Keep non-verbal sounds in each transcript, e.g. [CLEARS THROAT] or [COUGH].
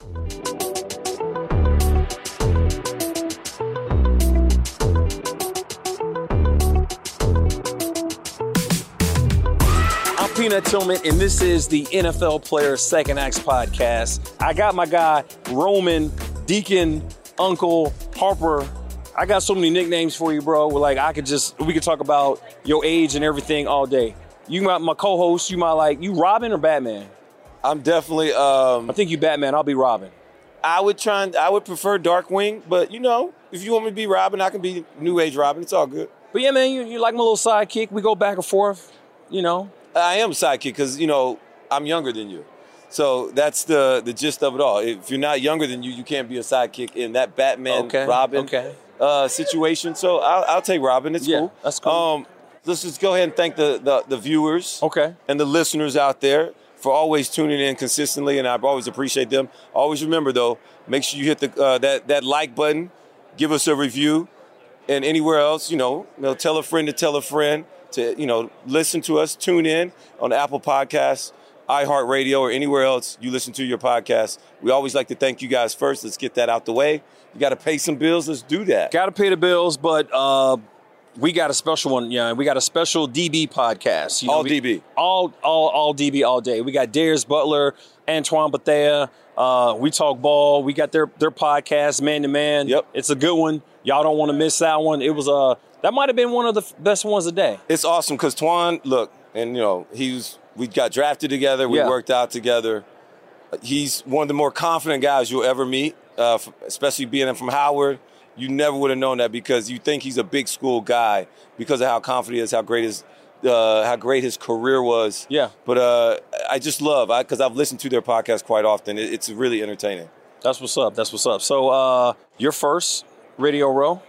I'm Peanut Tillman, and this is the NFL Player Second Acts podcast. I got my guy Roman, Deacon, Uncle, Harper. I got so many nicknames for you, bro. Like I could just we could talk about your age and everything all day. You my, my co-host. You my like you Robin or Batman? I'm definitely. Um, I think you Batman. I'll be Robin. I would try. And, I would prefer Darkwing, but you know, if you want me to be Robin, I can be New Age Robin. It's all good. But yeah, man, you you like my little sidekick. We go back and forth. You know, I am sidekick because you know I'm younger than you, so that's the the gist of it all. If you're not younger than you, you can't be a sidekick in that Batman Okay, Robin okay. Uh, situation. So I'll, I'll take Robin. It's Yeah, cool. that's cool. Um, let's just go ahead and thank the the, the viewers. Okay. and the listeners out there for always tuning in consistently, and I always appreciate them. Always remember though, make sure you hit the uh, that that like button, give us a review, and anywhere else, you know, you know, tell a friend to tell a friend to you know listen to us, tune in on Apple Podcasts, iHeartRadio, or anywhere else you listen to your podcast. We always like to thank you guys first. Let's get that out the way. You got to pay some bills. Let's do that. Got to pay the bills, but uh, we got a special one. Yeah, we got a special DB podcast. You All we- DB. all all all DB all day. We got Darius Butler, Antoine Bethea. Uh, we talk ball. We got their their podcast, man to man. Yep. it's a good one. Y'all don't want to miss that one. It was uh that might have been one of the best ones a day. it's awesome because Twan, look, and you know, he's we got drafted together, we Yeah. worked out together. He's one of the more confident guys you'll ever meet, uh, f- especially being from Howard. You never would have known that because you think he's a big school guy because of how confident he is, how great his uh, how great his career was. Yeah. But uh, I just love because I've listened to their podcast quite often. It, it's really entertaining. That's what's up. That's what's up. So uh, your first radio row.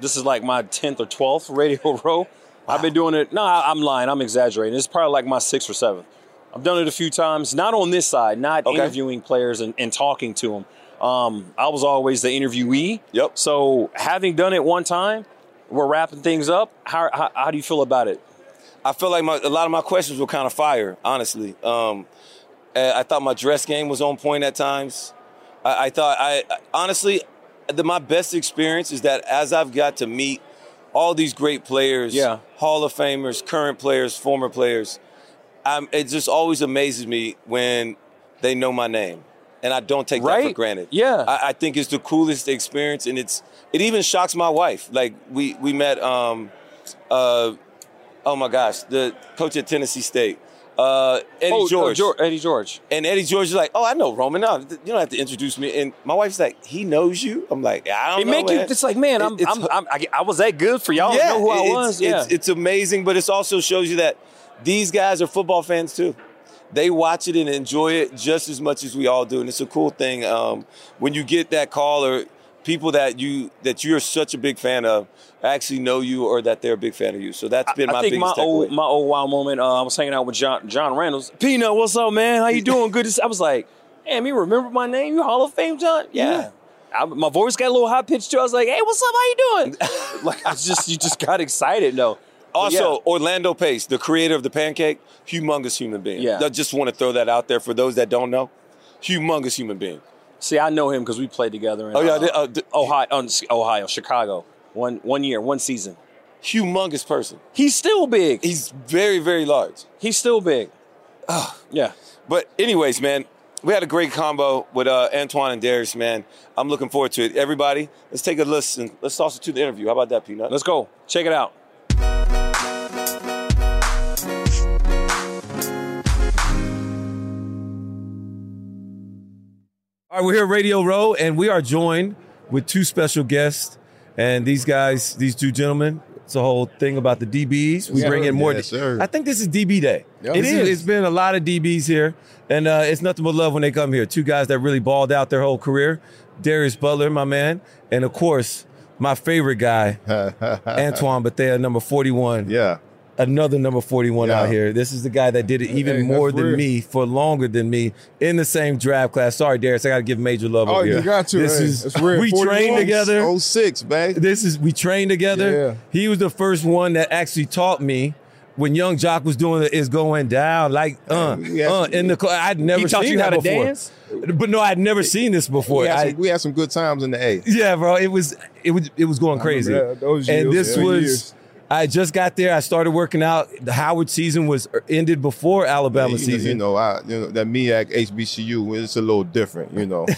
This is like my tenth or twelfth radio [LAUGHS] row. I've been doing it. No, I- I'm lying. I'm exaggerating. It's probably like my sixth or seventh. I've done it a few times. Not on this side. Not Okay. interviewing players and, and talking to them. Um, I was always the interviewee. Yep. So having done it one time, we're wrapping things up. How, how, how do you feel about it? I feel like my, a lot of my questions were kind of fire, honestly. Um, uh, I thought my dress game was on point at times. I, I thought I honestly, the, my best experience is that as I've got to meet all these great players, Yeah. Hall of Famers, current players, former players, I'm, it just always amazes me when they know my name, and I don't take that for granted. Yeah. I, I think it's the coolest experience, and it's it even shocks my wife. Like we we met. Um, uh, oh my gosh, the coach at Tennessee State, uh, Eddie Oh, uh, George. Geor- Eddie George. And Eddie George is like, oh, I know Roman. No, you don't have to introduce me. And my wife's like, he knows you. I'm like, I don't It know. make you. It's like, man, I'm, it's- I'm, I'm, I, I was that good for y'all. to know who I it's, was. It's, yeah. it's amazing, but it also shows you that these guys are football fans too. They watch it and enjoy it just as much as we all do, and it's a cool thing um, when you get that call or people that you that you're such a big fan of actually know you or that they're a big fan of you. So that's been my I think my old takeaway. my old wow moment. Uh, I was hanging out with John John Reynolds. Peanut, what's up, man? How you doing? Good. To see-" I was like, damn, you remember my name? You Hall of Fame, John? Yeah. I, my voice got a little high pitched too. I was like, hey, what's up? How you doing? [LAUGHS] like I just you just got excited though. Also, yeah. Orlando Pace, the creator of the pancake, humongous human being. Yeah. I just want to throw that out there for those that don't know. Humongous human being. see, I know him because we played together in Oh, yeah, uh, they- uh, d- Ohio, uh, Ohio, Chicago. One one year, one season. Humongous person. He's still big. He's very, very large. He's still big. yeah. But anyways, man, we had a great combo with uh, Antoine and Darius, man. I'm looking forward to it. Everybody, let's take a listen. Let's toss it to the interview. How about that, Peanut? Let's go. Check it out. All right, we're here at Radio Row, and we are joined with two special guests. And these guys, these two gentlemen, It's a whole thing about the DBs. We bring in more. Yes. I think this is DB day. Yeah. It is. It's been a lot of DBs here, and uh, it's nothing but love when they come here. Two guys that really balled out their whole career. Darius Butler, my man, and of course my favorite guy, [LAUGHS] Antoine Bethea, number forty-one. yeah. Another number 41 out here. This is the guy that did it even Hey, more than real. me for longer than me in the same draft class. Sorry, Darius, I got to give major love Oh, you here. got to, This hey, is real. we 41. trained together. Oh six, man. This is we trained together. Yeah. He was the first one that actually taught me when Yung Joc was doing it is going down like uh had uh in the cl- I'd never He taught seen you that how to before. dance? But no, I'd never seen this before. We had, I- some, we had some good times in the A. yeah, bro, it was it was it was going crazy. that- and this yeah. was Years. I just got there. I started working out. The Howard season was er, ended before Alabama you, know, season. you know, I, you know, that MEAC HBCU, it's a little different, you know. [LAUGHS]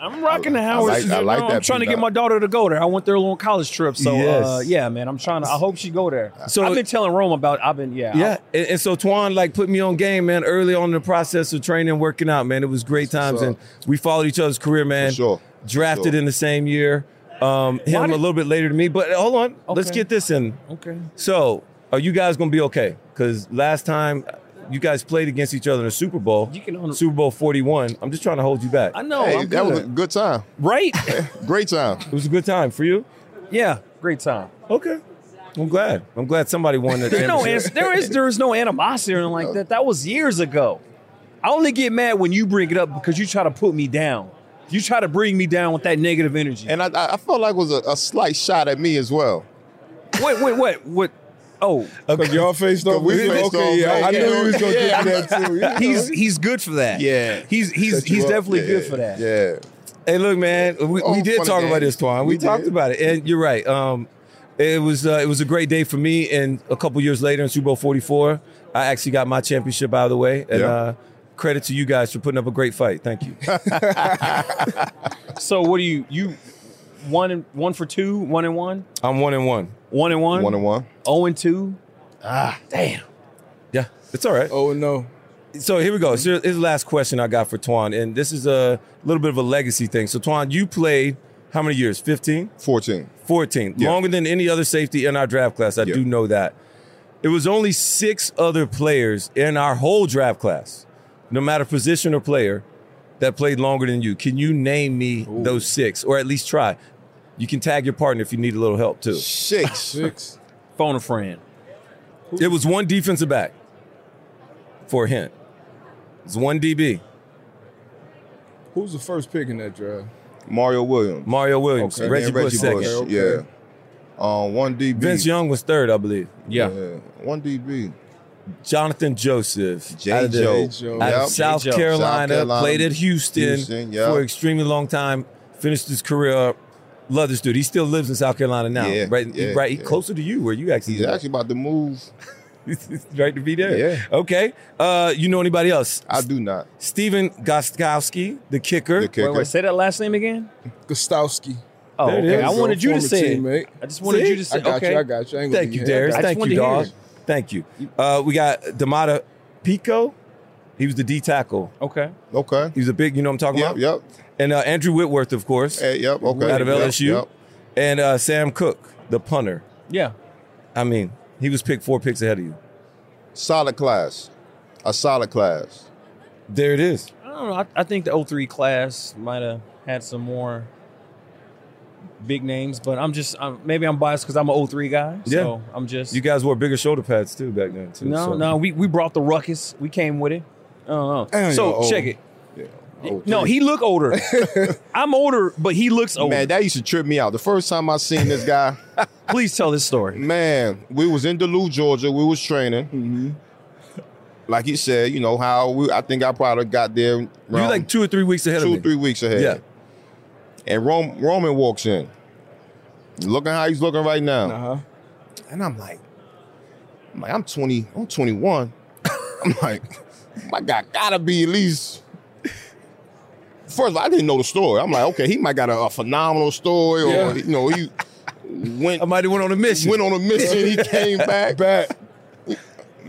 I'm rocking the I Howard. like- I like know, that. I'm trying to get my daughter to go there. I went there on a college trip, so Yes. uh, yeah, man. I'm trying to. I hope she go there. So- I've been telling Rome about. I've been yeah. Yeah, and, and so Twan like put me on game, man, early on in the process of training and working out, man. It was great times, So- and we followed each other's career, man. For sure. Drafted sure. in the same year. Um, him Why a little bit later than me, but hold on, let's Okay. get this in. Okay. So, are you guys gonna be okay? Because last time you guys played against each other in the Super Bowl, You can own- Super Bowl Forty One. I'm just trying to hold you back. I know. hey, I'm that was a good. good time. right. [LAUGHS] Great time. It was a good time for you. yeah. Great time. Okay, I'm glad. I'm glad somebody won that [LAUGHS] There's no championship. ans- there is there is no animosity or anything like that. That was years ago. I only get mad when you bring it up because you try to put me down. You try to bring me down with that negative energy. And I, I I felt like it was a, a slight shot at me as well. wait, wait, wait, what? Oh, Because y'all faced off. we with him? faced okay, off, yeah, man. I knew Yeah. he was gonna Yeah. get to that too. you know? he's he's good for that. Yeah. he's he's he's up. definitely Yeah, good for that. Yeah. Hey, look, man, we, Oh, we did talk and about this, Twan. We, We talked did. about it, and you're right. Um, it was uh, it was a great day for me, and a couple years later in Super Bowl 44, I actually got my championship out of the way, and Yeah. uh, credit to you guys for putting up a great fight. Thank you. [LAUGHS] So what do you you one and one for two, one and one, I'm one and one. one and one, One and one. oh and two. Ah, damn. Yeah, it's all right. Oh no. So here we go. So here's the last question I got for Twan, and this is a little bit of a legacy thing. So Twan, you played how many years? 15? 14. 14. Yeah. Longer than any other safety in our draft class. I Yeah. do know that. It was only six other players in our whole draft class, no matter position or player, that played longer than you. Can you name me those six, or at least try? You can tag your partner if you need a little help too. Six. [LAUGHS] Six. Phone a friend. It was one defensive back. For a hint, it's one DB. Who's the first pick in that draft? Mario Williams. Mario Williams, Okay. Reggie, And Bush second. Bush. Okay. Yeah. Um, one DB. Vince Young was third, I believe. Yeah. One DB. Johnathan Joseph. J. out of the- Joe. Joe. out of South J. Joe. Carolina, South Carolina, played at Houston, Houston, yep. for an extremely long time. Finished his career up. Love this dude. He still lives in South Carolina now. Yeah, right, yeah, right. Yeah. closer to you, where you actually. He's live. actually about to move. [LAUGHS] right to be there. Yeah. Okay. Uh, you know anybody else? I do not. Stephen Gostkowski, the kicker. The kicker. Wait, wait, say that last name again. Gostowski. Oh, okay. I wanted you to Former say. it. I just wanted See? you to say. I got okay. you. I got you. I ain't Thank you. Darius. Thank you, to dog. It. Thank you. Uh, we got Domata Peko. He was the D tackle. Okay. Okay. He was a big, you know what I'm talking Yep. about? Yep. And uh, Andrew Whitworth, of course, Hey, yep. Okay. out of Yep, LSU. Yep. And uh, Sam Koch, the punter. Yeah. I mean, he was picked four picks ahead of you. Solid class. A solid class. There it is. I don't know. I, I think the 03 class might have had some more big names, but I'm just I'm, maybe I'm biased because I'm an 03 guy. So Yeah. I'm just You guys wore bigger shoulder pads too back then too. no so- no. We we brought the ruckus. We came with it. Oh, Damn, so check it. Yeah. No, he look older. [LAUGHS] I'm older, but he looks older. Man, that used to trip me out. The first time I seen this guy, [LAUGHS] Please tell this story. man, we was in Duluth, Georgia. We was training. Mm-hmm. Like he said, you know how we. I think I probably got there. You like two or three weeks ahead two, of me. three weeks ahead. Yeah. And Rom, Roman walks in, looking how he's looking right now. Uh huh. And I'm like, I'm like, I'm 20, I'm 21. [LAUGHS] I'm like, my guy gotta be at least. First of all, I didn't know the story. I'm like, okay, he might got a, a phenomenal story, or Yeah. you know, he [LAUGHS] went I might have went on a mission. went on a mission, he [LAUGHS] came back. Back.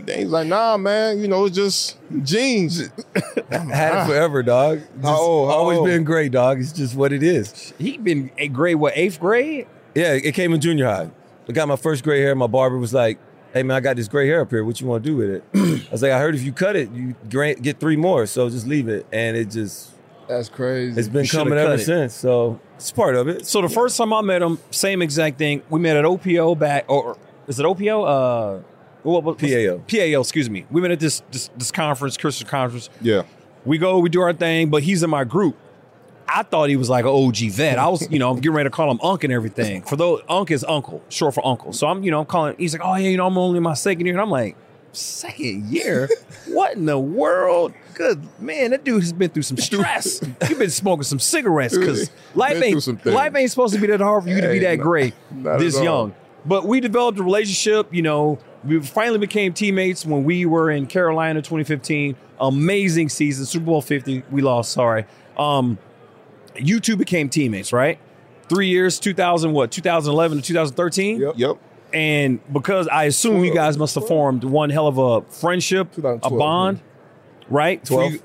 Then he's like, nah, man, you know, it's just jeans. [LAUGHS] Had it forever, dog. Just How old? How always old? been great, dog. It's just what it is. He been a grade what eighth grade? Yeah, it came in junior high. I got my first gray hair. My barber was like, "Hey man, I got this gray hair up here. What you want to do with it?" [CLEARS THROAT] I was like, "I heard if you cut it, you get three more. So just leave it." And it just That's crazy. it's been You coming ever it. since. So it's part of it. So the first time I met him, same exact thing. We met at OPO back, or is it OPO? Uh, what, what, PAO. PAO. Excuse me. We met at this this, this conference, Christian conference. Yeah. We go, we do our thing, but he's in my group. I thought he was like an OG vet. I was, you know, I'm getting ready to call him Unc and everything. For those, Unc is uncle, short for uncle. So I'm, you know, I'm calling. He's like, oh yeah, you know, I'm only in my second year, and I'm like, second year? [LAUGHS] what in the world? Good man, that dude has been through some stress. [LAUGHS] You've been smoking some cigarettes because life ain't life ain't supposed to be that hard for you to be that no- great not this young. But we developed a relationship. You know, we finally became teammates when we were in Carolina 2015. Amazing season, Super Bowl 50. We lost, sorry. Um, you two became teammates, right? Three years, 2000, what, 2011 to 2013? Yep. Yep. And because I assume you guys must have formed one hell of a friendship, a 2012, bond, right? 12. you-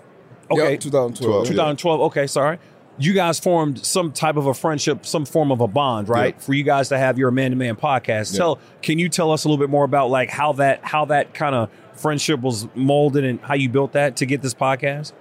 okay. Yep, 2012. 12. 2012. Okay, sorry. You guys formed some type of a friendship, some form of a bond, right? Yeah. For you guys to have your man to man podcast. Tell, can you tell us a little bit more about like how that how that kind of friendship was molded and how you built that to get this podcast?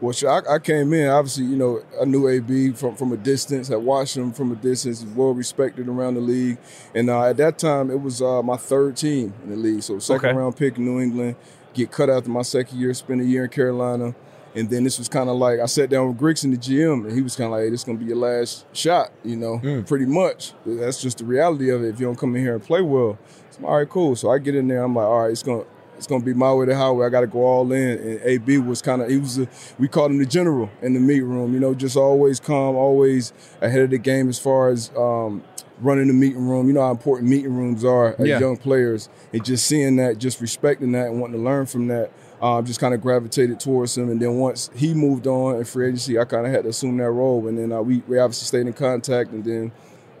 Well, sure, I, I came in. Obviously, you know, I knew AB from, from a distance. Had watched him from a distance. He's well respected around the league. And uh, at that time, it was uh, my third team in the league. So second Okay. round pick New England. Get cut after my second year. Spend a year in Carolina. And then this was kind of like I sat down with Grigson, the GM, and he was kind of like, hey, "This is gonna be your last shot," you know, pretty much. That's just the reality of it. If you don't come in here and play well, so all right, cool. So I get in there. I'm like, all right, it's gonna it's gonna be my way to highway. I got to go all in. And AB was kind of he was a, we called him the general in the meet room. You know, just always calm, always ahead of the game as far as um, running the meeting room. You know how important meeting rooms are as Yeah. young players, and just seeing that, just respecting that, and wanting to learn from that. Um, just kind of gravitated towards him, and then once he moved on in free agency, I kind of had to assume that role. And then uh, we we obviously stayed in contact, and then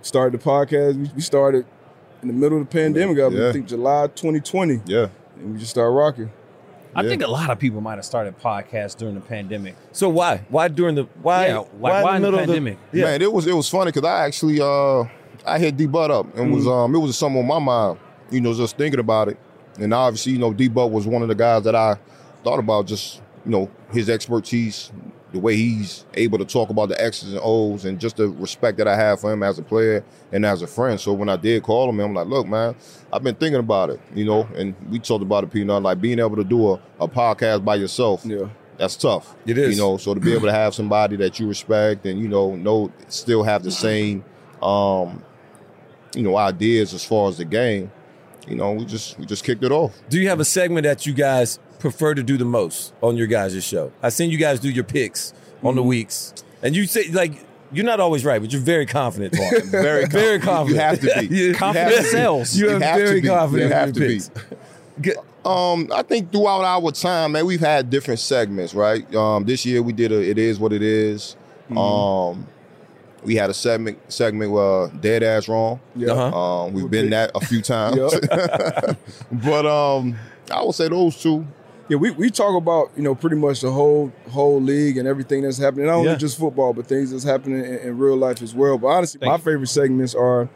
started the podcast. We, we started in the middle of the pandemic. I Yeah. think July 2020 Yeah. and we just started rocking. I Yeah. think a lot of people might have started podcasts during the pandemic. So why? Why during the why? Yeah, like, why in the pandemic? yeah. Man, it was it was funny because I actually uh I hit D Butt up and was um it was something on my mind, you know, just thinking about it. And obviously, you know, D Butt was one of the guys that I thought about just, you know, his expertise, the way he's able to talk about the X's and O's and just the respect that I have for him as a player and as a friend. So when I did call him, I'm like, look, man, I've been thinking about it, you know, and we talked about it, Peanut, like being able to do a, a podcast by yourself Yeah. that's tough. It is. You know, so to be able to have somebody that you respect and you know know still have the same um you know ideas as far as the game, you know, we just we just kicked it off. Do you have a segment that you guys prefer to do the most on your guys' show? I seen you guys do your picks on Mm-hmm. the weeks, and you say like you're not always right, but you're very confident. [LAUGHS] Very [LAUGHS] very confident. You have to be. [LAUGHS] You- Confident have to be. sells. You are have to very be. confident You have to be. Um, I think throughout our time, man, we've had different segments, right? Um, this year we did a "It Is What It Is." Um, we had a segment segment uh, "Dead Ass Wrong." Yeah. Uh-huh. Um, we've been that a few [LAUGHS] times, [LAUGHS] but um, I would say those two. Yeah, we, we talk about you know pretty much the whole whole league and everything that's happening. Not only Yeah. just football, but things that's happening in, in real life as well. But honestly, Thank my you. favorite segments are,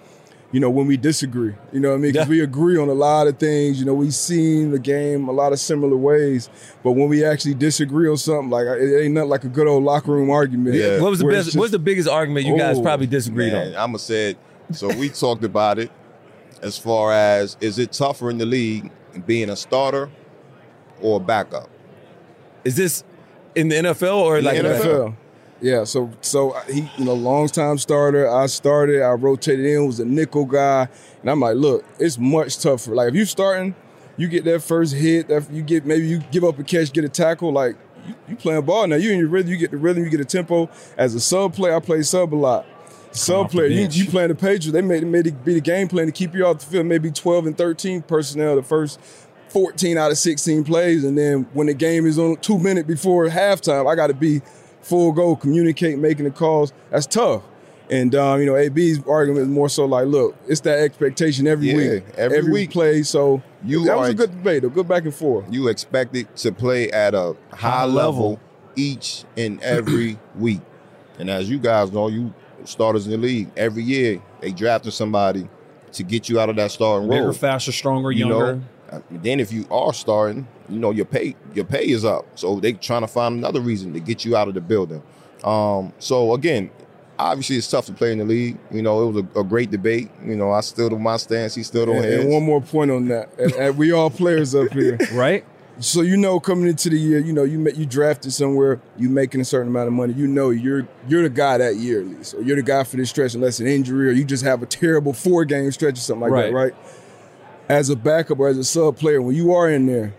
you know, when we disagree. You know what I mean? Because Yeah. we agree on a lot of things. You know, we've seen the game a lot of similar ways. But when we actually disagree on something, like it ain't nothing like a good old locker room argument. Yeah. What was the best? it's What's the biggest argument you guys Oh, probably disagreed Man, on? I'ma say it. So we talked about it as far as is it tougher in the league being a starter or a backup? Is this in the NFL or In like the NFL. NFL. Yeah, so so uh, he, you know, long time starter. I started, I rotated in, was a nickel guy, and I'm like, look, it's much tougher. Like if you're starting, you get that first hit, that you get maybe you give up a catch, get a tackle, like you, you playing ball now. You in your rhythm, you get the rhythm, you get a tempo. As a sub player, I play sub a lot. Sub player, you, you playing the Patriots, they made, made it be the game plan to keep you off the field, maybe 12 and 13 personnel the first 14 out of 16 plays. And then when the game is on two minutes before halftime, I got to be full go, communicate, making the calls. That's tough. And um, you know, AB's argument is more so like, look, it's that expectation every Yeah, week, every week. play. So You that was a good debate, a good back and forth. You expected to play at a high, High level. level each and every [CLEARS THROAT] week. And as you guys know, you starters in the league, every year they drafted somebody to get you out of that starting Bigger, role. faster, stronger, You younger. know, Uh, then if you are starting, you know your pay your pay is up. So they trying to find another reason to get you out of the building. Um, so again, obviously it's tough to play in the league. You know, it was a, a great debate. You know, I stood on my stance. He stood on And, his. and one more point on that. And, and we all players up here. [LAUGHS] right? So you know, coming into the year, you know, you you drafted somewhere, you making a certain amount of money. You know, you're you're the guy that year at least, or you're the guy for this stretch, unless an injury or you just have a terrible four game stretch or something like that, Right. right? As a backup or as a sub player, when you are in there,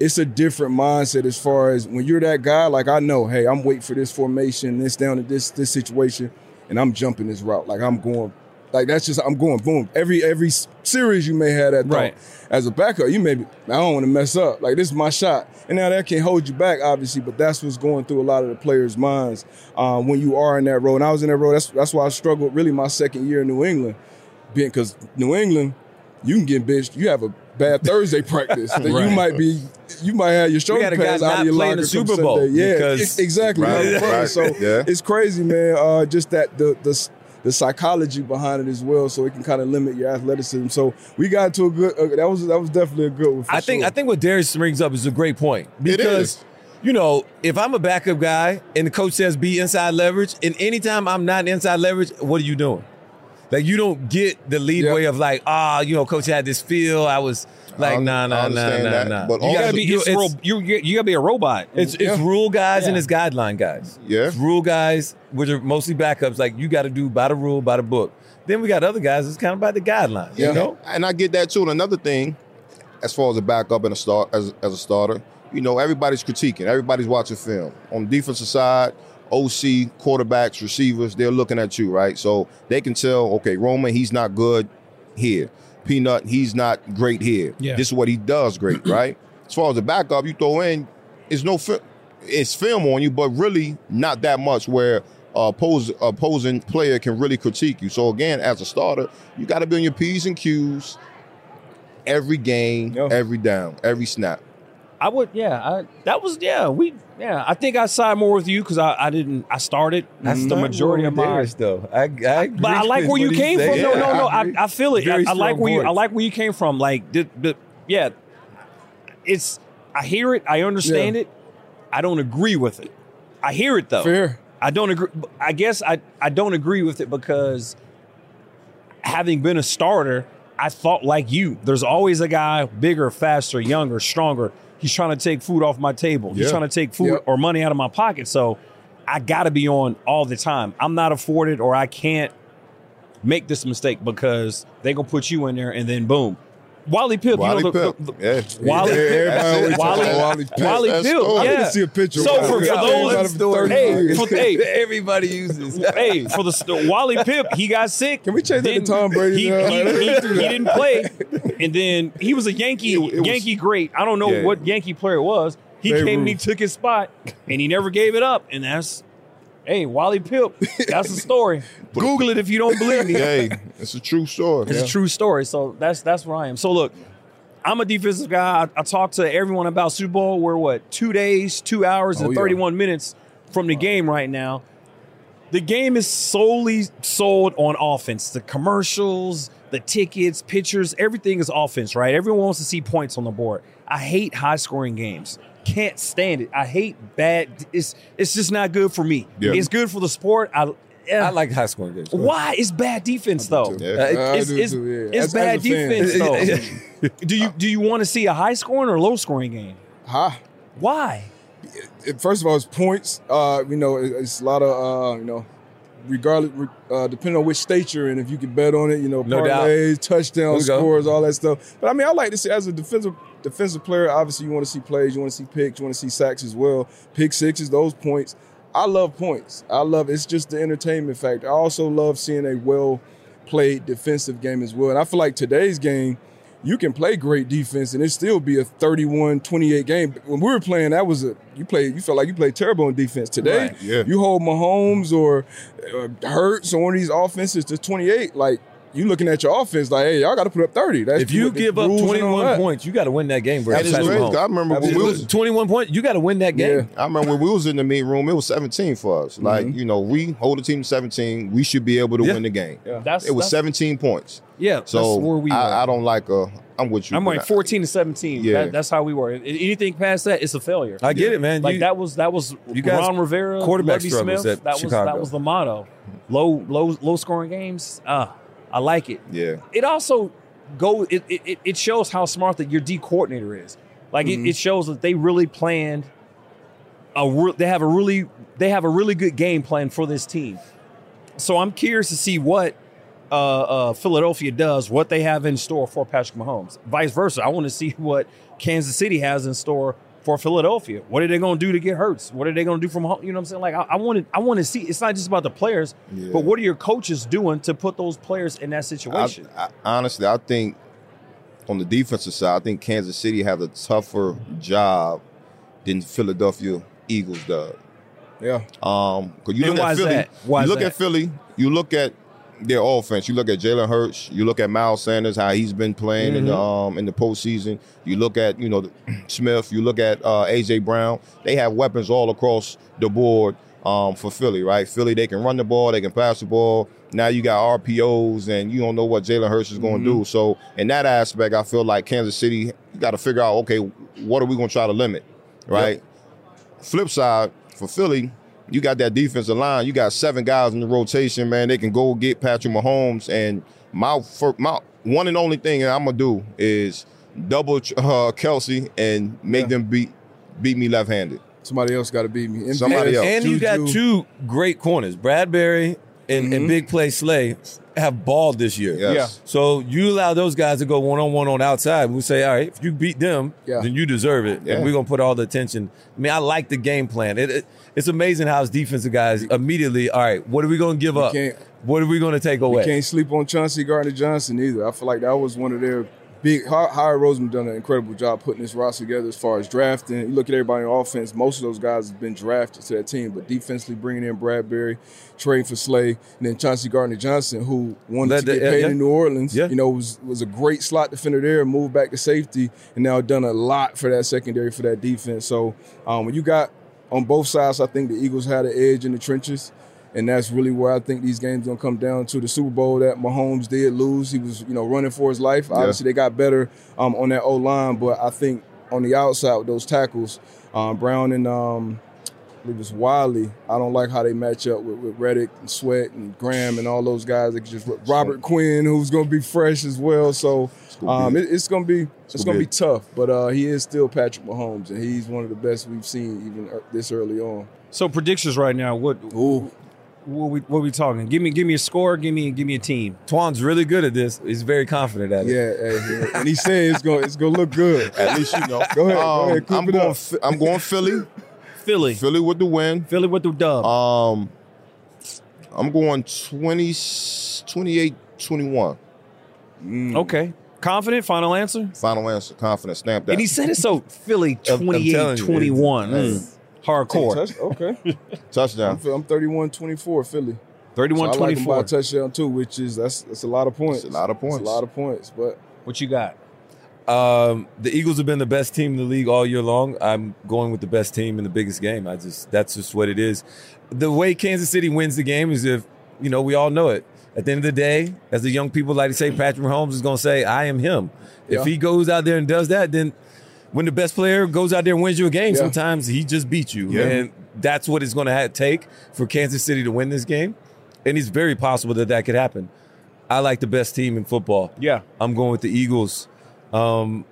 it's a different mindset as far as when you're that guy. Like I know, hey, I'm waiting for this formation, this down to this this situation, and I'm jumping this route. Like I'm going, like that's just I'm going boom. Every every series you may have that thought. Right. As a backup, you may be, I don't want to mess up. Like this is my shot, and now that can hold you back, obviously. But that's what's going through a lot of the players' minds um, when you are in that role. And I was in that role. That's that's why I struggled really my second year in New England, being because New England, you can get bitched. You have a bad Thursday practice. Then you might be, you might have your shoulder pads out of your locker the Super Bowl. Yeah, because- exactly. Right, right. So Yeah. it's crazy, man. Uh, just that the the the psychology behind it as well, so it can kind of limit your athleticism. So we got to a good. Uh, that was that was definitely a good one. for I think sure. I think what Darius brings up is a great point because you know if I'm a backup guy and the coach says be inside leverage, and anytime I'm not inside leverage, what are you doing? Like you don't get the lead Yep. of like ah you know coach had this feel I was like nah nah nah nah nah. but You gotta be. you- you, you, gotta be a robot. it's it's rule guys and it's guideline guys. Yeah. It's rule guys, which are mostly backups. Like you got to do by the rule, by the book. Then we got other guys. It's kind of by the guidelines. Yeah. You know. and I get that too. And another thing, as far as a backup and a start as, as a starter, you know, everybody's critiquing, everybody's watching film. On the defensive side, OC, quarterbacks, receivers, they're looking at you, right? So they can tell, okay, Roman, he's not good here. Peanut, he's not great here. Yeah. This is what he does great, [CLEARS THROAT] right? As far as the backup, you throw in, it's no fi- it's film on you, but really not that much where uh, opposing player can really critique you. So again, as a starter, you got to be on your p's and q's every game, every down, every snap. I would, yeah. I, that was, yeah. We, yeah. I think I side more with you because I, I didn't. I started. That's the majority of my. Darius, though. I, I But I like where you came from. No, Yeah, no, no. I I. I feel it. I, I like strong where you. I like where you came from. Like, the, the, yeah. It's. I hear it. I understand Yeah. it. I don't agree with it. I hear it though. fair. I don't agree. I guess I, I don't agree with it because having been a starter, I thought like you. There's always a guy bigger, faster, younger, stronger. He's trying to take food off my table. He's Yeah. trying to take food Yep. or money out of my pocket. So I got to be on all the time. I'm not afforded or I can't make this mistake because they going to put you in there and then boom. Wally Pipp, Wally you know, the, Pipp. the- the- yeah. Wally, Yeah, everybody That's always it. talk Wally, Wally Pipp. Wally That's Pipp, story. I yeah. need to see a picture. So for, for those, story. [LAUGHS] hey, for, [LAUGHS] hey, Everybody uses. hey, for the st- Wally Pipp, he got sick. Can we change that to Tom Brady He, now? he, he, [LAUGHS] he didn't play, and then he was a Yankee It- it was- Yankee great. I don't know Yeah. what Yankee player it was. He Babe came and he took his spot, and he never gave it up. And that's, hey, Wally Pipp. That's a story. [LAUGHS] Google it if you don't believe me. hey, it's a true story. It's a true story. So that's that's where I am. So look, I'm a defensive guy. I, I talk to everyone about Super Bowl. We're what two days, two hours, Oh, and yeah. 31 minutes from the game right now. The game is solely sold on offense. The commercials, the tickets, pictures, everything is offense, right? Everyone wants to see points on the board. I hate high scoring games. Can't stand it. I hate bad. It's it's just not good for me. Yeah. It's good for the sport. I I like high scoring games. why? It's bad defense though. Yeah. It's, do it's, too, yeah. it's bad as a fan. defense [LAUGHS] though. [LAUGHS] do you do you want to see a high scoring or low scoring game? Huh? Why? first of all, it's points. Uh, you know, it's a lot of uh, you know, regardless, uh, depending on which state you're in, if you can bet on it, you know, No parlays, touchdown we go. scores, all that stuff. But I mean, I like to see as a defensive defensive player. Obviously, you want to see plays, you want to see picks, you want to see sacks as well, pick sixes, those points. I love points. I love it's just the entertainment factor. I also love seeing a well played defensive game as well. And I feel like today's game, you can play great defense and it still be a 31-28 game. When we were playing, that was a you played you felt like you played terrible on defense. Today, Right, yeah. you hold Mahomes or uh, Hurts on one of these offenses to 28, like you looking at your offense like, hey, y'all got to put up thirty. That's If you the give up rules and all 21 points, you got to win that game. That versus is Patrick crazy. Mahomes. I remember when we was 21 points, you got to win that game. I remember when we was in the meet room, it was 17 for us. Like, you know, we hold the team to 17, we should be able to Yeah. win the game. That's It was that's- 17 points. Yeah, So that's where we. I, I don't like uh I'm with you. I'm but like I- 14 to 17. Yeah. That, that's how we were. Anything past that, it's a failure. I get it, man. like You- that was that was you guys- Ron Rivera, quarterback Lovie struggles Smith. at That was Chicago. that was the motto. Low low low scoring games. Ah, I like it. Yeah. It also go. It it, it shows how smart that your D coordinator is. Like Mm-hmm. it, it shows that they really planned. A re- they have a really they have a really good game plan for this team. So I'm curious to see what uh, uh, Philadelphia does, what they have in store for Patrick Mahomes. Vice versa, I want to see [LAUGHS] what Kansas City has in store for Philadelphia. What are they going to do to get Hurts? What are they going to do from home? You know what I'm saying? Like I, I want to, I want to see. It's not just about the players, Yeah. but what are your coaches doing to put those players in that situation? I, honestly, I think on the defensive side, I think Kansas City has a tougher job than Philadelphia Eagles does. Yeah. Um, because you And look at Philly, you look that? at Philly, you look at their offense. You look at Jalen Hurts. You look at Miles Sanders, how he's been playing in the Mm-hmm. um in the postseason. You look at you know [CLEARS THROAT] Smith. You look at uh, AJ Brown. They have weapons all across the board um for Philly, right? Philly, they can run the ball, they can pass the ball. Now you got RPOs, and you don't know what Jalen Hurts is going to Mm-hmm. do. So in that aspect, I feel like Kansas City, got to figure out, okay, what are we going to try to limit, right? Flip side for Philly, you got that defensive line. You got seven guys in the rotation, man. They can go get Patrick Mahomes. And my fir- my one and only thing I'm gonna do is double uh, Kelce and make Yeah. them beat beat me left handed. Somebody else got to beat me. Somebody MVS, else. And you got two great corners. Bradberry and, and Big Play Slay have balled this year. Yes. So you allow those guys to go one on one on outside. We say, all right, if you beat them, Yeah. then you deserve it. Yeah. And we're gonna put all the attention. I mean, I like the game plan. It, it- it's amazing how his defensive guys immediately, all right, what are we gonna give up? What are we gonna take away? Can't sleep on Chauncey Gardner Johnson either. I feel like that was one of their big. Howard Roseman done an incredible job putting this roster together as far as drafting. You look at everybody on offense; most of those guys have been drafted to that team, but defensively bringing in Bradberry, trading for Slay, and then Chauncey Gardner Johnson, who wanted That- to get paid yeah. in New Orleans. Yeah. You know, was was a great slot defender there, moved back to safety, and now done a lot for that secondary for that defense. So um, when you got on both sides, I think the Eagles had an edge in the trenches. And that's really where I think these games gonna come down to the Super Bowl that Mahomes did lose. He was, you know, running for his life. Obviously, they got better um, on that O line, but I think on the outside with those tackles, um, Brown and um, I believe it's Wylie. I don't like how they match up with, with Reddick and Sweat and Graham and all those guys. They just Robert Quinn, who's gonna be fresh as well. So um, it, it's gonna be it's, gonna gonna be- be tough. But uh, he is still Patrick Mahomes, and he's one of the best we've seen even uh, this early on. so predictions right now. What Ooh. what we what we talking? Give me give me a score. Give me give me a team. Twan's really good at this. He's very confident at it. Yeah, yeah. and he said it's gonna it's gonna look good. At least you know. Go ahead, go Um, ahead, I'm it going. up. I'm going Philly. Philly, Philly with the win. Philly with the dub. Um, I'm going 20, 28, 21. okay, confident. Final answer. Final answer. confident. Snap that. And he said it so Philly I'm- I'm 28 telling you, 21. Mm. Hardcore. Touch- okay, I'm, [LAUGHS] Touchdown. I'm 31-24 Philly. 31 so I like them by 24. a touchdown too, which is that's that's a lot of points. It's a lot of It's points. a lot of points, but What you got? Um, the Eagles have been the best team in the league all year long. I'm going with the best team in the biggest game. I just that's just what it is. The way Kansas City wins the game is if you know we all know it. At the end of the day, as the young people like to say, Patrick Mahomes is going to say, "I am him." If he goes out there and does that, then when the best player goes out there and wins you a game, Yeah. sometimes he just beats you, Yeah. and that's what it's going to take for Kansas City to win this game. And it's very possible that that could happen. I like the best team in football. Yeah. I'm going with the Eagles. Um,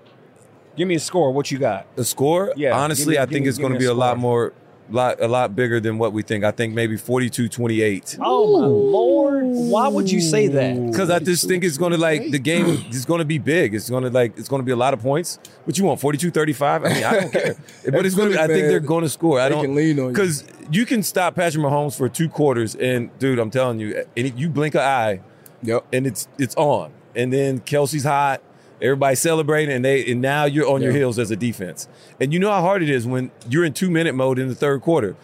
Give me a score. What you got? A score, Yeah, honestly, me- I think me- it's going to be a lot more, lot, a lot bigger than what we think. I think maybe 42-28. Oh my lord! Why would you say that? Because I just think it's going to like the game is going to be big. It's going to like it's going to be a lot of points. What you want? 42-35? I mean, I don't care. [LAUGHS] but it's going to. I think they're going to score. I don't can lean on you. because you can stop Patrick Mahomes for two quarters, and dude, I'm telling you, and you blink an eye, yep. and it's it's on. And then Kelce's hot. Everybody's celebrating, and they and now you're on your heels as a defense. And you know how hard it is when you're in two minute mode in the third quarter.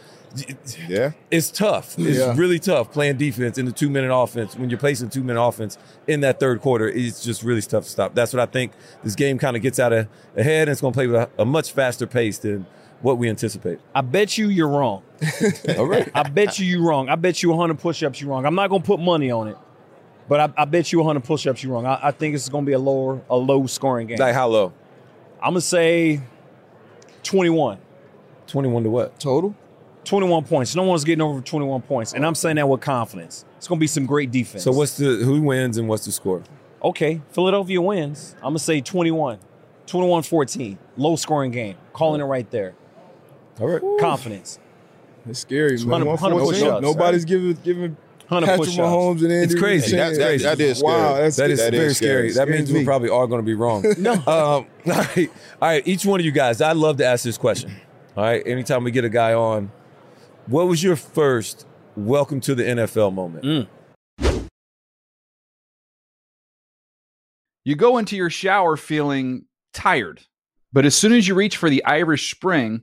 Yeah. it's tough. It's Yeah. really tough playing defense in the two minute offense. When you're placing two minute offense in that third quarter, it's just really tough to stop. That's what I think this game kind of gets out of ahead and it's going to play with a, a much faster pace than what we anticipate. I bet you you're wrong. [LAUGHS] All right. I bet you you're wrong. I bet you 100 push-ups you're wrong. I'm not gonna put money on it, but I, I bet you 100 push-ups you're wrong. I, I think it's gonna be a lower, a low scoring game. like how low? I'm gonna say 21. 21 to what? Total? 21 points. No one's getting over 21 points, and I'm saying that with confidence. It's gonna be some great defense. So what's the who wins and what's the score? okay? Philadelphia wins. I'm gonna say 21, 21-14, low scoring game. Calling it right there. All right. Confidence. It's scary, man. 100 100 push-ups, nobody's giving giving 100 Patrick push-ups. Mahomes and Andy It's crazy. Reid a That- chance. that- that is Wow, scary. that's That is That very is scary. scary. That means Scares we probably are going to be wrong. [LAUGHS] no. Um, all right. All right. Each one of you guys, I love to ask this question. All right. Anytime we get a guy on, what was your first welcome to the NFL moment? Mm. You go into your shower feeling tired, but as soon as you reach for the Irish Spring,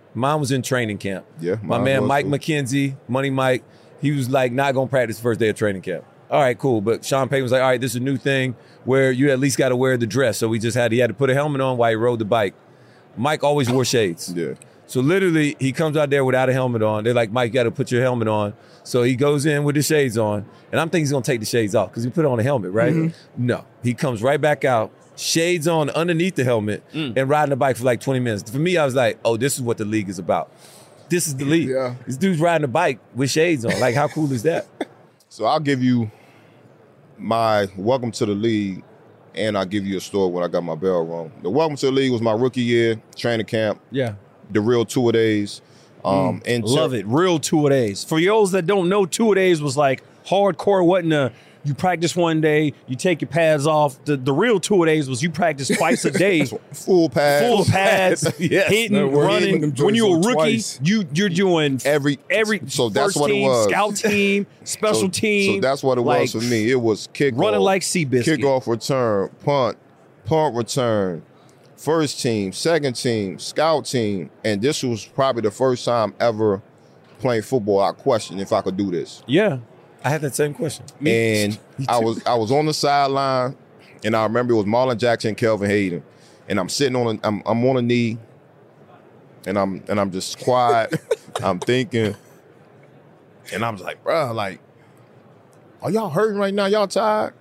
mine was in training camp. Yeah. My man Mike too. McKenzie, Money Mike, he was like not gonna practice the first day of training camp. All right, cool. But Sean Payton was like, all right, this is a new thing where you at least got to wear the dress. So we just had he had to put a helmet on while he rode the bike. Mike always wore shades. Yeah. So literally, he comes out there without a helmet on. They're like, Mike, you got to put your helmet on. So he goes in with the shades on, and I'm thinking he's gonna take the shades off because he put on a helmet, right? Mm-hmm. No, he comes right back out, shades on underneath the helmet, and riding the bike for like 20 minutes. For me, I was like, oh, this is what the league is about. This is the league. Yeah. This dude's riding a bike with shades on. Like, how cool is that? [LAUGHS] So I'll give you my welcome to the league, and I'll give you a story when I got my bell rung. The welcome to the league was my rookie year, training camp, Yeah. the real two a days. Um, and Love it. Real two a days. For those that don't know, two a days was like hardcore. Wasn't a you practice one day, you take your pads off. The the real two a days was you practice twice a [LAUGHS] day. Full pads. Full pads, [LAUGHS] Yes. hitting, running. When you're a rookie, twice. you you're doing Every every so that's first what it team, was. scout [LAUGHS] team, special so, team. So that's what it like, was for me. It was kick Running like Seabiscuit. kickoff return, punt, punt return, first team, second team, scout team, and this was probably the first time ever playing football. I questioned if I could do this, Yeah. I had that same question. and I was I was on the sideline, and I remember it was Marlin Jackson, and Kelvin Hayden, and I'm sitting on a, I'm I'm on a knee, and I'm and I'm just quiet. [LAUGHS] I'm thinking, and I was like, bruh, like, are y'all hurting right now? Y'all tired?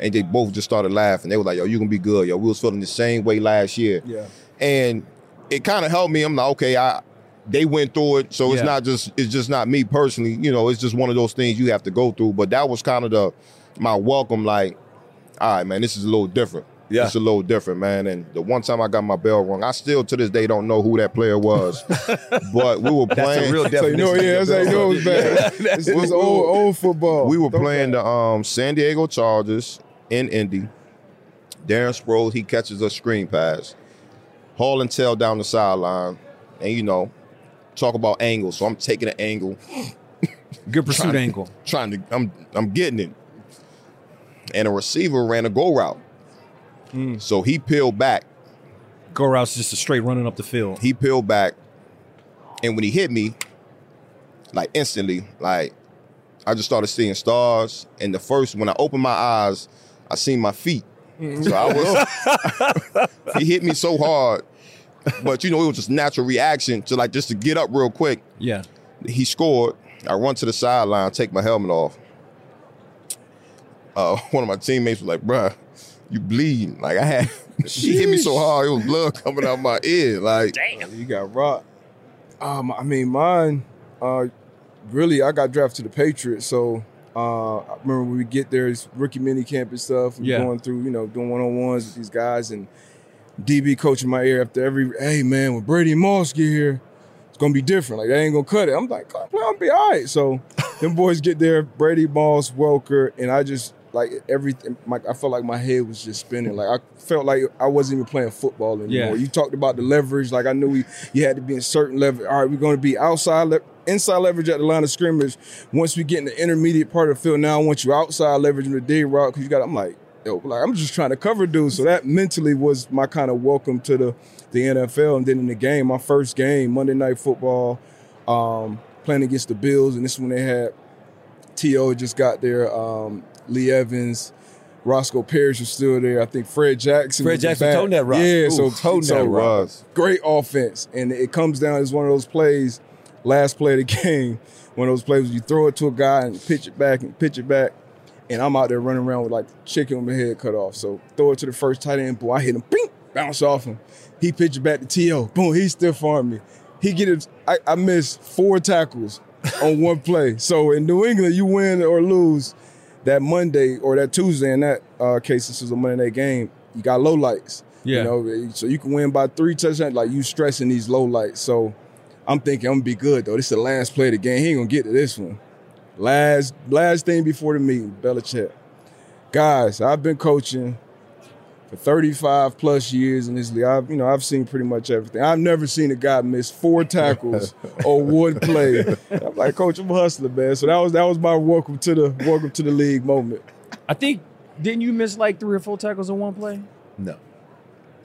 And they both just started laughing. They were like, yo, you gonna be good. Yo, we was feeling the same way last year. Yeah. And it kind of helped me. I'm like, okay, I they went through it. So it's not just it's just not me personally. You know, it's just one of those things you have to go through. But that was kind of the my welcome, like, all right, man, this is a little different. Yeah. It's a little different, man. And the one time I got my bell rung, I still to this day don't know who that player was. [LAUGHS] [LAUGHS] but we were That's playing a real [LAUGHS] So you know, yeah, your that's how you bell know rung. it's bad. It's, was old, old football. we were Throwback. playing the um, San Diego Chargers in Indy. Darren Sproles, he catches a screen pass. Haul and tail down the sideline. And, you know, talk about angles. So I'm taking an angle, Good [LAUGHS] pursuit Trying- angle. trying to, I'm, I'm getting it. And a receiver ran a go route. Hmm. So he peeled back. Go route's just a straight running up the field. He peeled back. And when he hit me, like instantly, like I just started seeing stars. And the first, when I opened my eyes, I seen my feet. Hmm. So I was, [LAUGHS] [LAUGHS] he hit me so hard. [LAUGHS] But you know, it was just natural reaction to like just to get up real quick. Yeah. He scored. I run to the sideline, take my helmet off. Uh, [LAUGHS] one of my teammates was like, bruh, you bleeding. Like I had, [LAUGHS] she hit me so hard, it was blood coming out my ear. Like, Damn. You got rocked. Um, I mean, mine. Uh, really, I got drafted to the Patriots. So uh, I remember when we get there, it's rookie mini camp and stuff. We're Yeah. going through, you know, doing one on ones with these guys, and DB coaching my ear after every. Hey man, when Brady and Moss get here, it's gonna be different. Like they ain't gonna cut it. I'm like, play, I'll be all right. So [LAUGHS] them boys get there, Brady Moss, Welker, and I just like everything. Like I felt like my head was just spinning. Like I felt like I wasn't even playing football anymore. Yeah. You talked about the leverage. Like I knew we, you had to be in certain level. All right, we're going to be outside, le- inside leverage at the line of scrimmage. Once we get in the intermediate part of the field, now I want you outside leverage in the dig route because you got. I'm like, yo, like I'm just trying to cover dudes. So that mentally was my kind of welcome to the the NFL. And then in the game, my first game, Monday Night Football, um, playing against the Bills, and this is when they had T.O. just got there. Um, Lee Evans, Roscoe Parrish was still there. I think Fred Jackson. Fred was Jackson back. toting that rock. Yeah, Ooh, so toting so that rock. Great offense, and it comes down as one of those plays. Last play of the [LAUGHS] game, one of those plays where you throw it to a guy and pitch it back and pitch it back, and I'm out there running around with like chicken with my head cut off. So throw it to the first tight end, boy, I hit him, bing, bounce off him. He pitch it back to T.O., boom, he stiff armed me. He get it. I, I missed four tackles on [LAUGHS] one play. So in New England, you win or lose that Monday or that Tuesday. In that uh, case, this was a Monday night game. You got low lights. Yeah. You know, so you can win by three touchdowns. Like you stressing these low lights. So I'm thinking I'm gonna be good though. This is the last play of the game. He ain't gonna get to this one. Last last thing before the meeting, Belichick. Guys, I've been coaching for 35 plus years in this league. I've, you know, I've seen pretty much everything. I've never seen a guy miss four tackles [LAUGHS] or one play. I'm like, Coach, I'm a hustler, man. So that was that was my welcome to the welcome to the league moment. I think didn't you miss like three or four tackles in one play? No.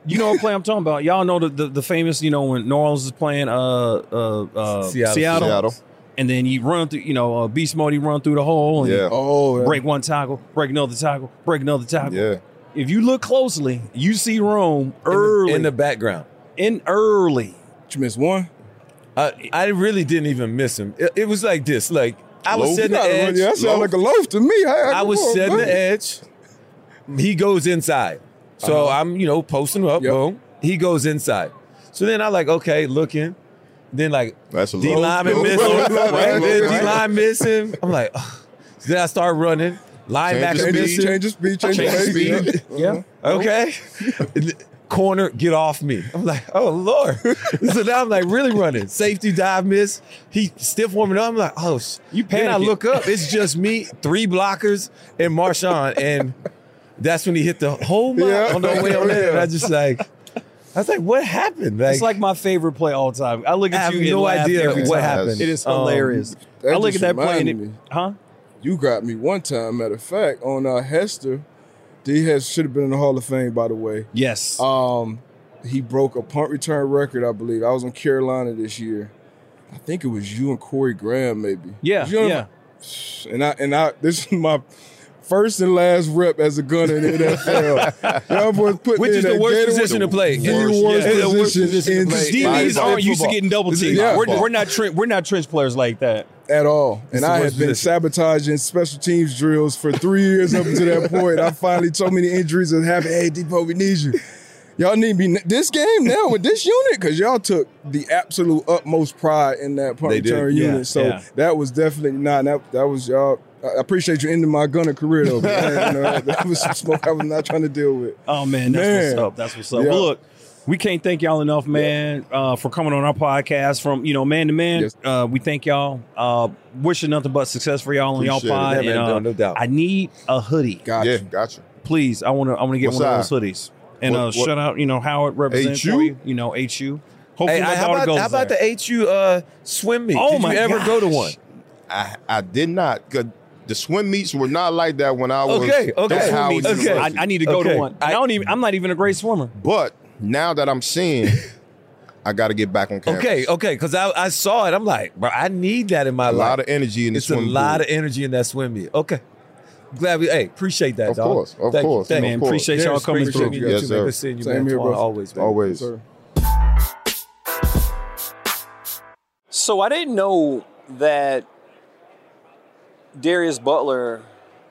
You know what play I'm talking about? Y'all know the, the, the famous, you know, when New Orleans is playing uh uh, uh Seattle. Seattle, Seattle. And then you run through, you know, uh, beast mode, you run through the hole and Yeah. Oh, break one tackle, break another tackle, break another tackle. Yeah. If you look closely, you see Rome In the- early in the background. in early. Did you miss one? I, I really didn't even miss him. It, it was like this. Like I was Loaf? setting the You gotta run- edge. yeah, that sound Loaf. like a loaf to me. I, I was setting the edge. He goes inside. So I'm, you know, posting up. Yep. Boom. He goes inside. So then I like, okay, looking. Then like That's a D low. lineman [LAUGHS] Low, missing. low, low, Right? Then D low. line missing. I'm like, ugh. Then I start running. Linebacker Change Change the his, change his speed, change, Change his the speed. speed. Yeah. [LAUGHS] Uh-huh. Yeah. Okay. [LAUGHS] Corner, get off me. I'm like, oh Lord. so now I'm like really running. Safety dive miss. He stiff warming up. I'm like, oh sh-. You Then I panicking. look up. It's just me, three blockers, and Marshawn. And that's when he hit the whole mile Yeah. on the way on there. And I just like, I was like, what happened? It's like my favorite play all time. I look I at have you and no laugh idea every what time. happened. It is Um, hilarious. that I look at that play and it, me. huh? You got me one time, matter of fact, on uh, Hester. D has should have been in the Hall of Fame, by the way. Yes. Um, he broke a punt return record, I believe. I was in Carolina this year. I think it was you and Corey Graham, maybe. yeah. You on- Yeah. And I and I [LAUGHS] this is my first and last rep as a gunner in the NFL. [LAUGHS] Y'all boys put Which is in the that worst position to play. The Worst, worst, yeah. The worst position, position in, play. DBs in aren't used to getting double teamed. Yeah. We're, we're not tre- we're not trench players like that. at all. It's And I worst had been position. sabotaging special teams drills for three years up until that point. I finally told me the injuries that happened. Hey, Depot, we need you. Y'all need me n- this game now with this unit because y'all took the absolute utmost pride in that punt They did. return Yeah, unit. So yeah. that was definitely not that. That was y'all. I appreciate you ending my gunner career though. man. You know, that was some smoke I was not trying to deal with. Oh man, that's Man. what's up. That's what's up. Yeah. Well, look, we can't thank y'all enough, man, uh, for coming on our podcast from you know man to man. Yes. Uh, we thank y'all. Uh, wishing nothing but success for y'all on y'all Appreciate pod. Yeah, and, uh, no- no doubt. I need a hoodie, Gotcha. Yeah, gotcha. please. I want to. I want to get What one of those hoodies. And What- uh, what- shout out, you know, Howard represents HU? for you. You know, HU. Hopefully, Hey, my how daughter about, goes how about there. the HU uh, swim meet? Oh, Did my you ever go to one? I I did not. 'cause The swim meets were not like that when I was Okay, okay. at Swim meets. I, I need to go Okay. to one. I, I- don't even. I'm not even a great swimmer. But now that I'm seeing, [LAUGHS] I got to get back on campus. Okay, okay, because I, I saw it. I'm like, bro, I need that in my A life. A lot of energy in the it's a lot pool. of energy in that swim meet. Okay. Glad we, hey, appreciate that, Of dog. course, of Thank you, course, thank of you. Man, course. appreciate y'all coming appreciate through. you, Yes, too, sir. man. Good seeing you, Same man. here, bro. Always, man. Always. Sir. So I didn't know that Darius Butler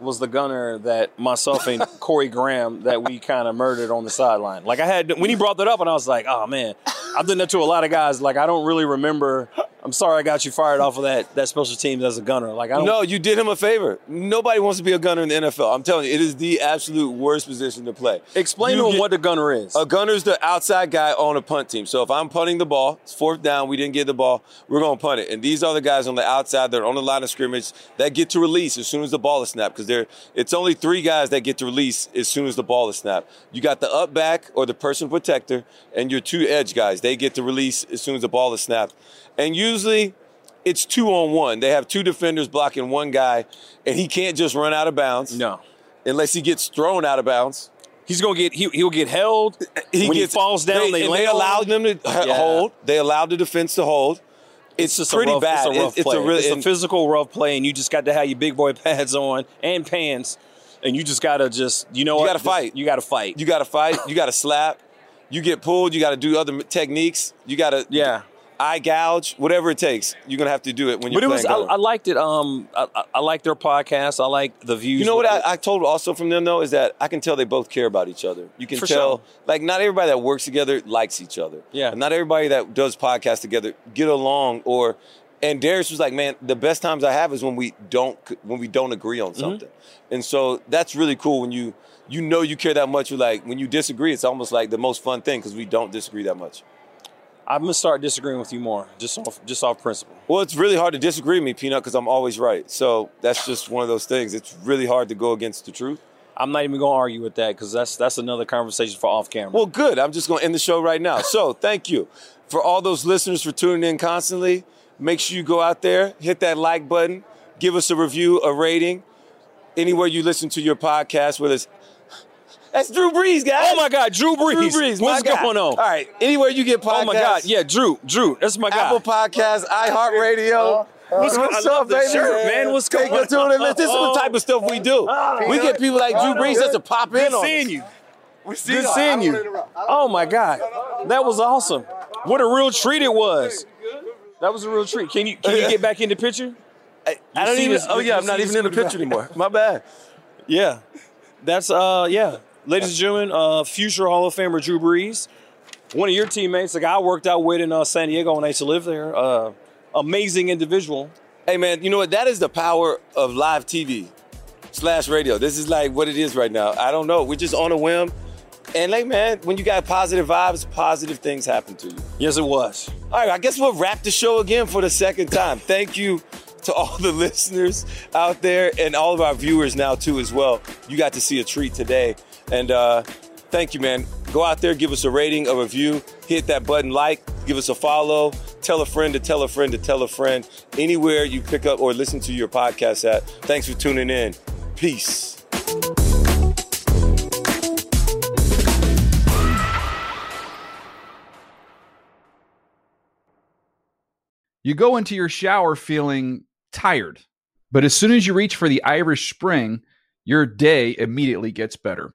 was the gunner that myself and [LAUGHS] Corey Graham that we kind of murdered on the sideline. Like I had when he brought that up, and I was like, oh man, I've done that to a lot of guys. Like I don't really remember I'm sorry I got you fired off of that that special teams as a gunner. Like I don't. No, you did him a favor. Nobody wants to be a gunner in the NFL. I'm telling you, it is the absolute worst position to play. Explain You to him what the gunner is. A gunner's the outside guy on a punt team. So if I'm punting the ball, it's fourth down, we didn't get the ball, we're going to punt it. And these are the guys on the outside that are on the line of scrimmage that get to release as soon as the ball is snapped because there it's only three guys that get to release as soon as the ball is snapped. You got the up back or the person protector and your two edge guys. They get to release as soon as the ball is snapped. And usually it's two on one. They have two defenders blocking one guy and he can't just run out of bounds no. unless he gets thrown out of bounds. He's gonna get he, he'll get held. when he falls down, they, they allowed them to Yeah. hold. They allowed the defense to hold. It's, just pretty a rough, bad. It's a rough It's- play. It's a really it's a physical rough play, and you just got to have your big boy [LAUGHS] pads on and pants, and you just got to just you know what You what? gotta fight. You got to fight. you got to fight. You got to slap. You get pulled. You got to do other techniques. You got to yeah. Eye gouge. Whatever it takes, you're gonna have to do it when you're But it was I. I liked it. Um, I, I- I like their podcast. I like the views. you know what I, I told also from them though is that I can tell they both care about each other. You can For tell, sure. like not everybody that works together likes each other. Yeah. And not everybody that does podcasts together get along. Or, and Darius was like, man, the best times I have is when we don't when we don't agree Mm-hmm. on something. And so that's really cool when you you know you care that much. You're like when you disagree, it's almost like the most fun thing because we don't disagree that much. I'm gonna start disagreeing with you more, just off just off principle. Well, it's really hard to disagree with me, Peanut, because I'm always right. So that's just one of those things. It's really hard to go against the truth. I'm not even gonna argue with that because that's that's another conversation for off camera. Well, good. I'm just going to end the show right now. So, thank you for all those listeners for tuning in constantly. Make sure you go out there, hit that like button, give us a review, a rating, anywhere you listen to your podcast. Whether it's that's Drew Brees, guys. oh my God, Drew Brees, Drew Brees, what's guy. going on? All right, anywhere you get podcasts. Oh my God, yeah, Drew, Drew, that's my guy. Apple Podcasts, iHeartRadio. What's, What's up, baby? shirt, man. What's Take going a tune in. This is the type of stuff we do. We get people like Drew Brees just to pop in Good on seeing us. you. Good seeing you. Oh my God, that was awesome. What a real treat it was. That was a real treat. Can you can you get back in the picture? I, I don't even. this- oh yeah, I'm not even in the picture anymore. My bad. Yeah, that's uh yeah, ladies and gentlemen, uh, future Hall of Famer Drew Brees, one of your teammates, the guy I worked out with in uh, San Diego when I used to live there. Uh, amazing individual. Hey man, you know what? That is the power of live TV slash radio. This is like what it is right now. I don't know. We're just on a whim. And like man, when you got positive vibes, positive things happen to you. Yes, it was. All right, I guess we'll wrap the show again for the second time. Thank you to all the [LAUGHS] listeners out there and all of our viewers now too as well. You got to see a treat today. And uh thank you, man. Go out there, give us a rating, a review, hit that button like, give us a follow, tell a friend to tell a friend to tell a friend. Anywhere you pick up or listen to your podcast at. Thanks for tuning in. Peace. You go into your shower feeling tired, but as soon as you reach for the Irish Spring, your day immediately gets better.